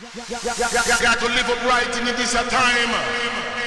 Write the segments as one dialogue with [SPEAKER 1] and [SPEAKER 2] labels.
[SPEAKER 1] Got to live up right in this
[SPEAKER 2] time.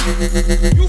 [SPEAKER 1] You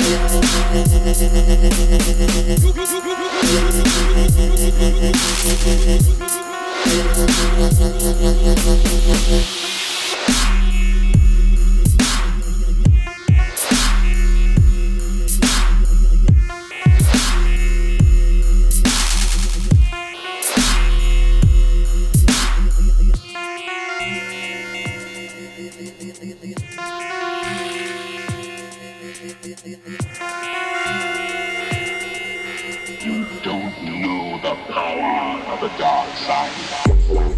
[SPEAKER 3] Thank you.
[SPEAKER 4] You don't know the power of the dark side.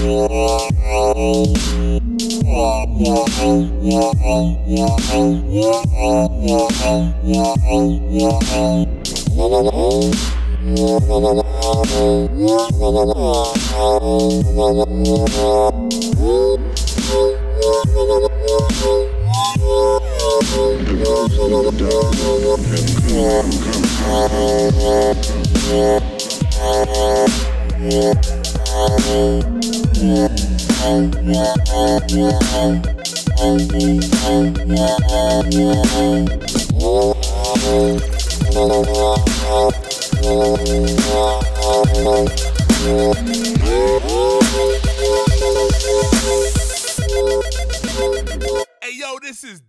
[SPEAKER 4] Yeah. Yeah. Hey
[SPEAKER 3] yo, this is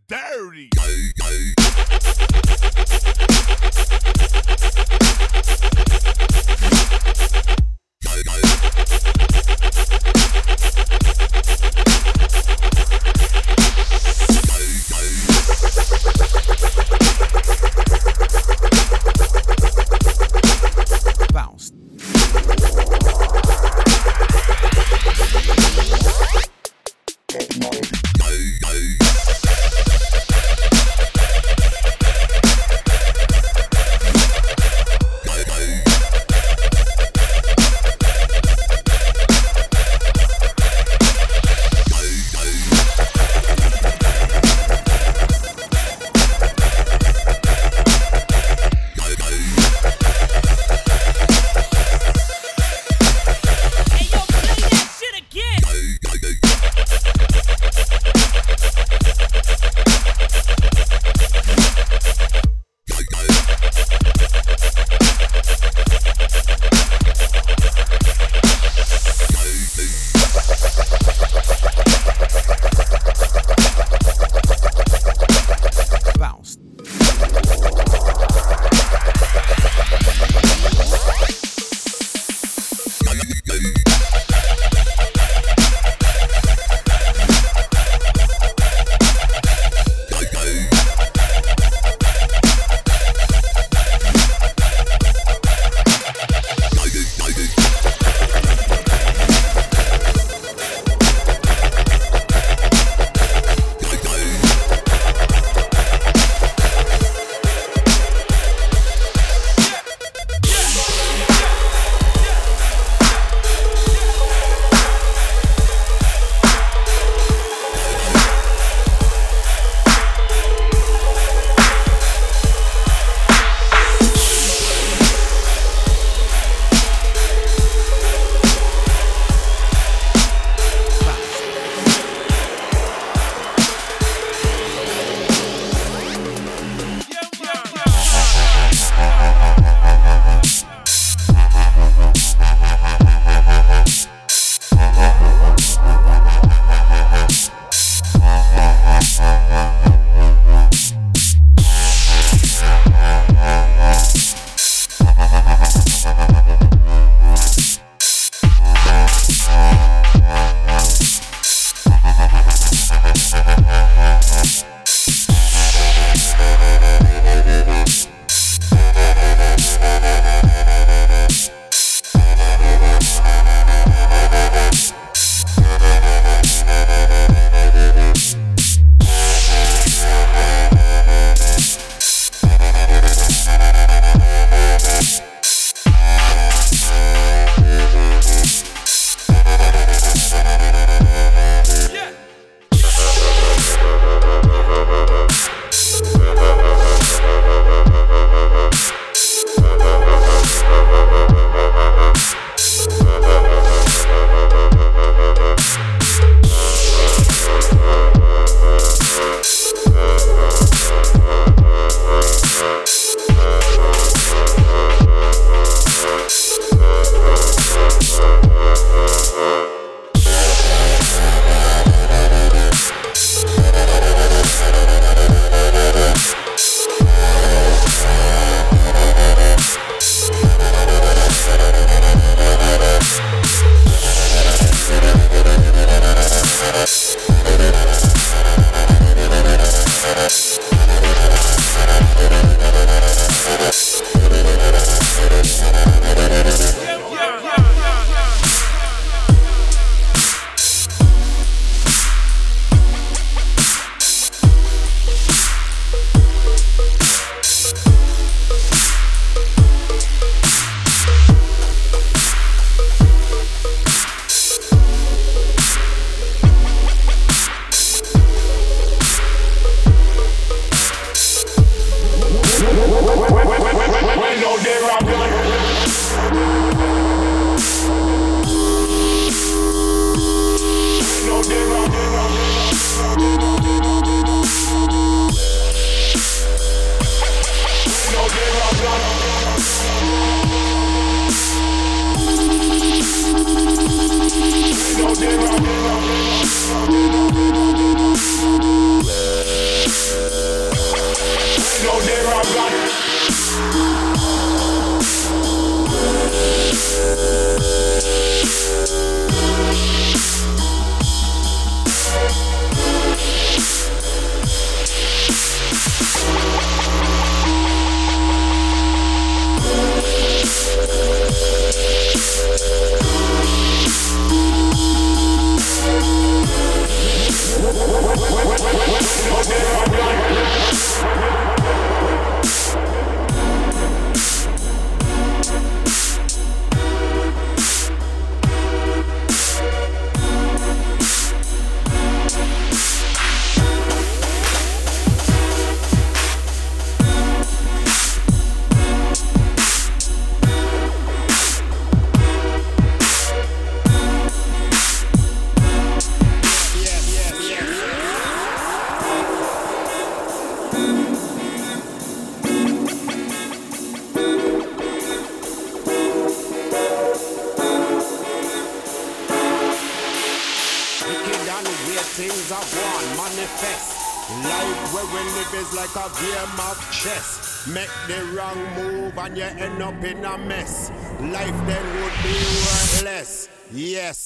[SPEAKER 5] Make the wrong move and you end up in a mess. Life then would be worthless. Yes.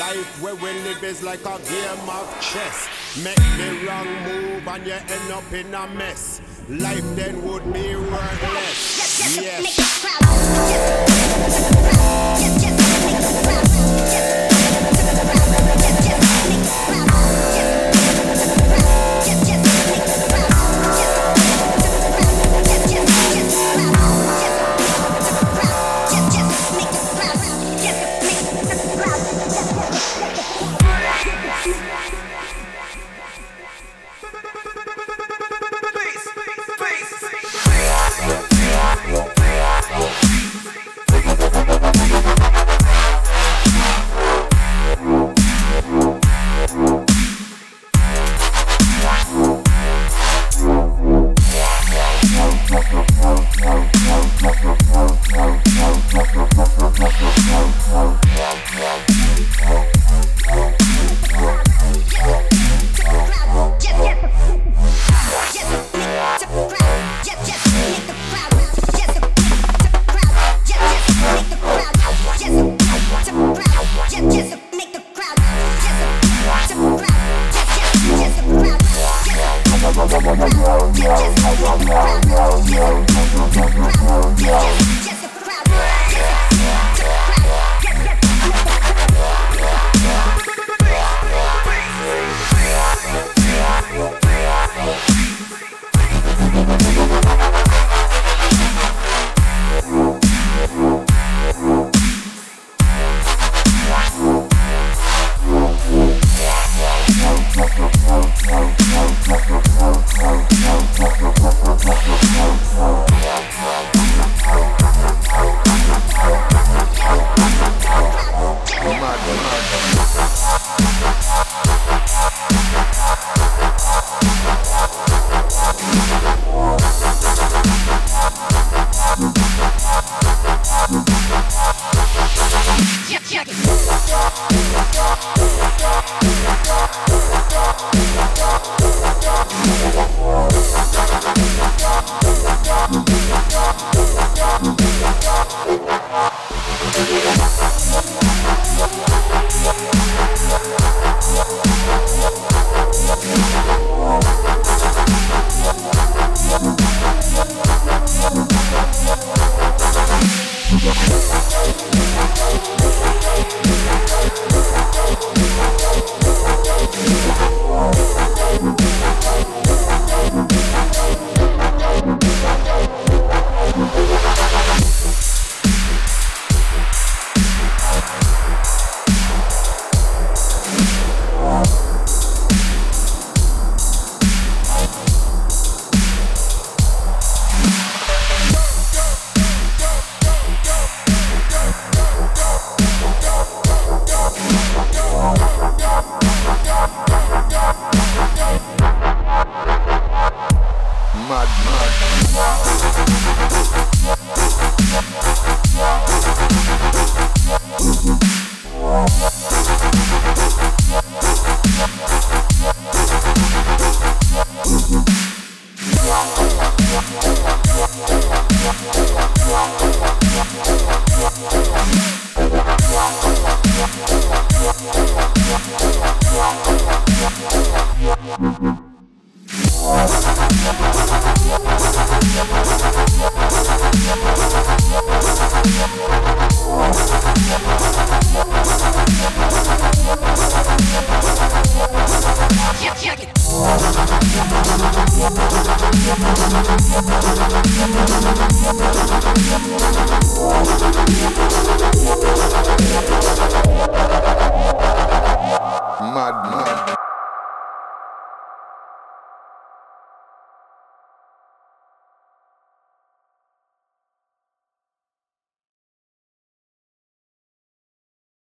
[SPEAKER 5] Life where we live is like a game of chess. Make the wrong move and you end up in a mess. Life then would be worthless. Yes. yes.